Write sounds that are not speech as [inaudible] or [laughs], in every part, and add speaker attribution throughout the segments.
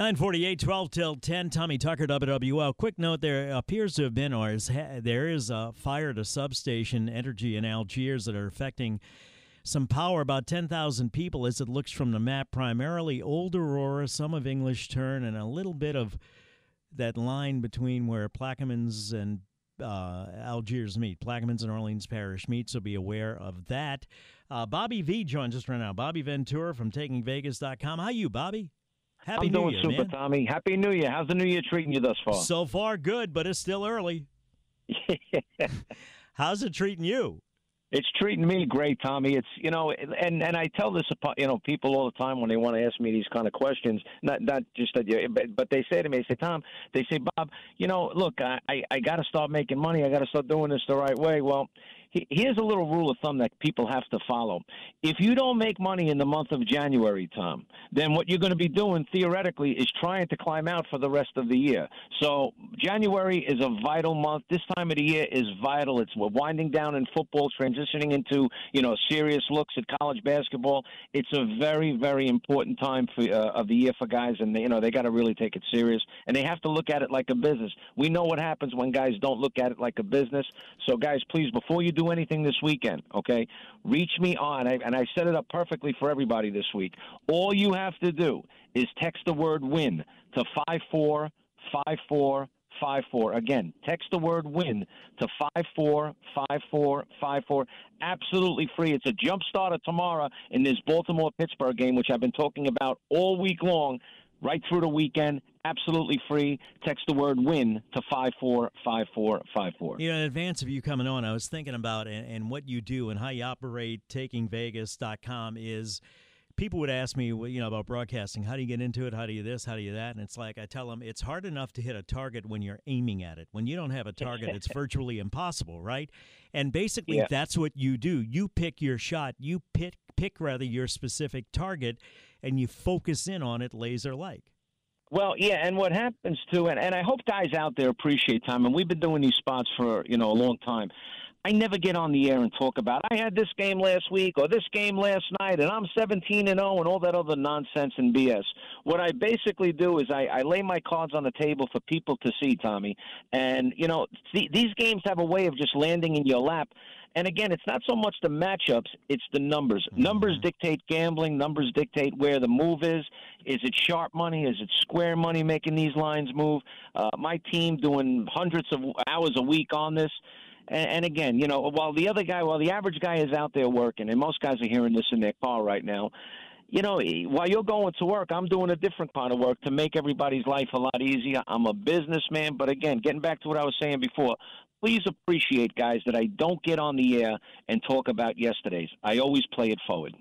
Speaker 1: 948, 12 till 10. Tommy Tucker, WWL. Quick note there appears to have been, or is, there is a fire at a substation, energy in Algiers, that are affecting some power, about 10,000 people as it looks from the map, primarily Old Aurora, some of English Turn, and a little bit of that line between where Plaquemines and uh, Algiers meet. Plaquemines and Orleans Parish meet, so be aware of that. Uh, Bobby V joins us right now. Bobby Ventura from TakingVegas.com. How you, Bobby? Happy
Speaker 2: I'm
Speaker 1: New
Speaker 2: doing
Speaker 1: Year,
Speaker 2: super,
Speaker 1: man.
Speaker 2: Tommy. Happy New Year. How's the New Year treating you thus far?
Speaker 1: So far, good, but it's still early. [laughs] How's it treating you?
Speaker 2: It's treating me great, Tommy. It's you know, and and I tell this you know people all the time when they want to ask me these kind of questions. Not not just that, you, but but they say to me, they say, Tom, they say, Bob, you know, look, I I, I got to start making money. I got to start doing this the right way. Well, here's a little rule of thumb that people have to follow. If you don't make money in the month of January, Tom, then what you're going to be doing theoretically is trying to climb out for the rest of the year. So January is a vital month. This time of the year is vital. It's we're winding down in football, transitioning into you know serious looks at college basketball. It's a very very important time for uh, of the year for guys, and they, you know they got to really take it serious, and they have to look at it like a business. We know what happens when guys don't look at it like a business. So guys, please before you do do anything this weekend, okay, reach me on, and I set it up perfectly for everybody this week. All you have to do is text the word win to 545454. Again, text the word win to 545454. Absolutely free. It's a jump starter tomorrow in this Baltimore Pittsburgh game, which I've been talking about all week long right through the weekend. Absolutely free. Text the word win to 545454.
Speaker 1: You know, in advance of you coming on, I was thinking about and, and what you do and how you operate takingvegas.com is people would ask me, you know, about broadcasting. How do you get into it? How do you this? How do you that? And it's like I tell them, it's hard enough to hit a target when you're aiming at it. When you don't have a target, it's [laughs] virtually impossible, right? And basically, yeah. that's what you do. You pick your shot. You pick pick rather your specific target, and you focus in on it laser like.
Speaker 2: Well, yeah, and what happens too, and, and I hope guys out there appreciate time, and we've been doing these spots for you know a long time. I never get on the air and talk about I had this game last week or this game last night, and I'm 17 and 0 and all that other nonsense and BS. What I basically do is I, I lay my cards on the table for people to see, Tommy. And you know, see, these games have a way of just landing in your lap. And again, it's not so much the matchups, it's the numbers. Mm-hmm. Numbers dictate gambling, numbers dictate where the move is. Is it sharp money? Is it square money making these lines move? Uh, my team doing hundreds of hours a week on this. And, and again, you know, while the other guy, while the average guy is out there working, and most guys are hearing this in their car right now, you know, while you're going to work, I'm doing a different kind of work to make everybody's life a lot easier. I'm a businessman, but again, getting back to what I was saying before, please appreciate, guys, that I don't get on the air and talk about yesterday's. I always play it forward.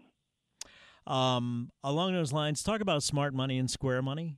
Speaker 1: Um, along those lines, talk about smart money and square money.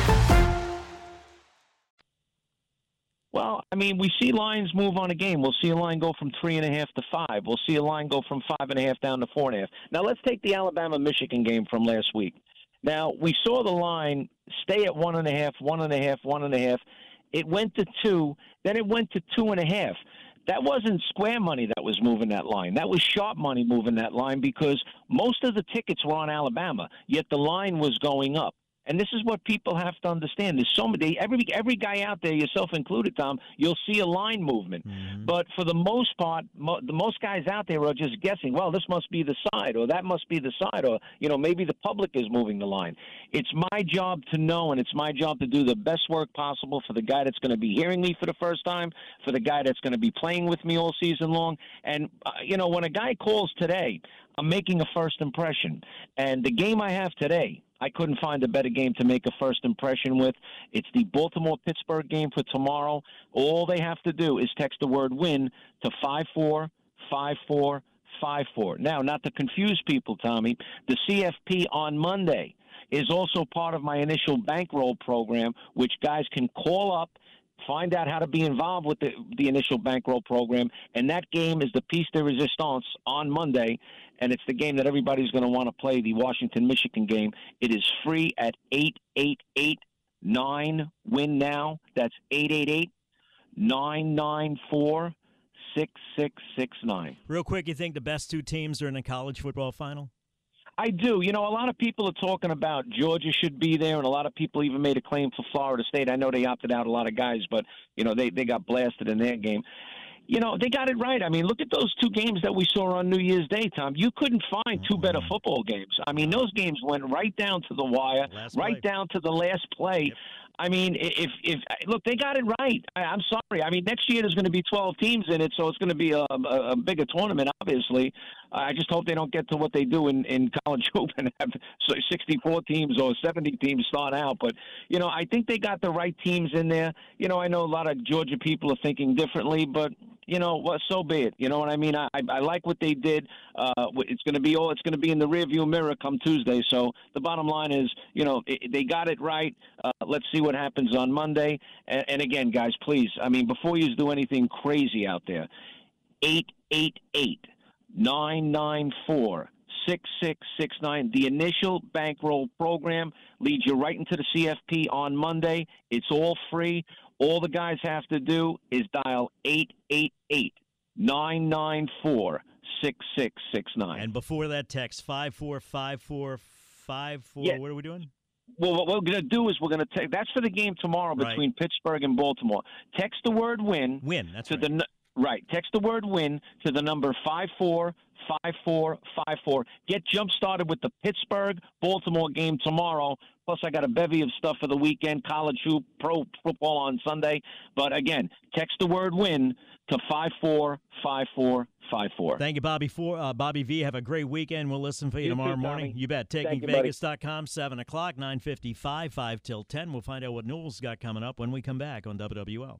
Speaker 2: I mean, we see lines move on a game. We'll see a line go from three and a half to five. We'll see a line go from five and a half down to four and a half. Now, let's take the Alabama Michigan game from last week. Now, we saw the line stay at one and a half, one and a half, one and a half. It went to two, then it went to two and a half. That wasn't square money that was moving that line. That was sharp money moving that line because most of the tickets were on Alabama, yet the line was going up. And this is what people have to understand. There's so many every every guy out there, yourself included, Tom. You'll see a line movement, mm-hmm. but for the most part, mo- the most guys out there are just guessing. Well, this must be the side, or that must be the side, or you know maybe the public is moving the line. It's my job to know, and it's my job to do the best work possible for the guy that's going to be hearing me for the first time, for the guy that's going to be playing with me all season long. And uh, you know, when a guy calls today, I'm making a first impression, and the game I have today I couldn't find a better game to make a first impression with. It's the Baltimore Pittsburgh game for tomorrow. All they have to do is text the word win to 545454. Now, not to confuse people, Tommy, the CFP on Monday is also part of my initial bankroll program, which guys can call up find out how to be involved with the, the initial bankroll program. And that game is the piece de resistance on Monday. And it's the game that everybody's going to want to play, the Washington Michigan game. It is free at 888 9 win now. That's 888 994 6669.
Speaker 1: Real quick, you think the best two teams are in a college football final?
Speaker 2: I do. You know, a lot of people are talking about Georgia should be there, and a lot of people even made a claim for Florida State. I know they opted out a lot of guys, but you know they they got blasted in their game. You know, they got it right. I mean, look at those two games that we saw on New Year's Day, Tom. You couldn't find two better mm-hmm. football games. I mean, those games went right down to the wire, right down to the last play. Yep. I mean, if if look, they got it right. I, am sorry. I mean, next year there's going to be 12 teams in it, so it's going to be a, a, a bigger tournament. Obviously, I just hope they don't get to what they do in in [laughs] college and have 64 teams or 70 teams start out. But you know, I think they got the right teams in there. You know, I know a lot of Georgia people are thinking differently, but you know, well, so be it. You know what I mean? I I like what they did. Uh, it's going to be all. It's going to be in the rearview mirror come Tuesday. So the bottom line is, you know, it, they got it right. Uh, let's see what happens on Monday. And, and again, guys, please. I mean, before you do anything crazy out there, eight eight eight nine nine four. 6669. The initial bankroll program leads you right into the CFP on Monday. It's all free. All the guys have to do is dial 888 994 6669.
Speaker 1: And before that, text 545454. Yeah. What are we doing?
Speaker 2: Well, what we're going to do is we're going to take that's for the game tomorrow between right. Pittsburgh and Baltimore. Text the word win.
Speaker 1: Win. That's
Speaker 2: to
Speaker 1: right.
Speaker 2: the right. Text the word win to the number five four five four five four. Get jump started with the Pittsburgh Baltimore game tomorrow. Plus, I got a bevy of stuff for the weekend college hoop, pro football on Sunday. But again, text the word win to 545454.
Speaker 1: Thank you, Bobby. For, uh, Bobby V. Have a great weekend. We'll listen for you, you tomorrow too, morning. You bet. TakingVegas.com, 7 o'clock, 955, 5 till 10. We'll find out what Newell's got coming up when we come back on WWL.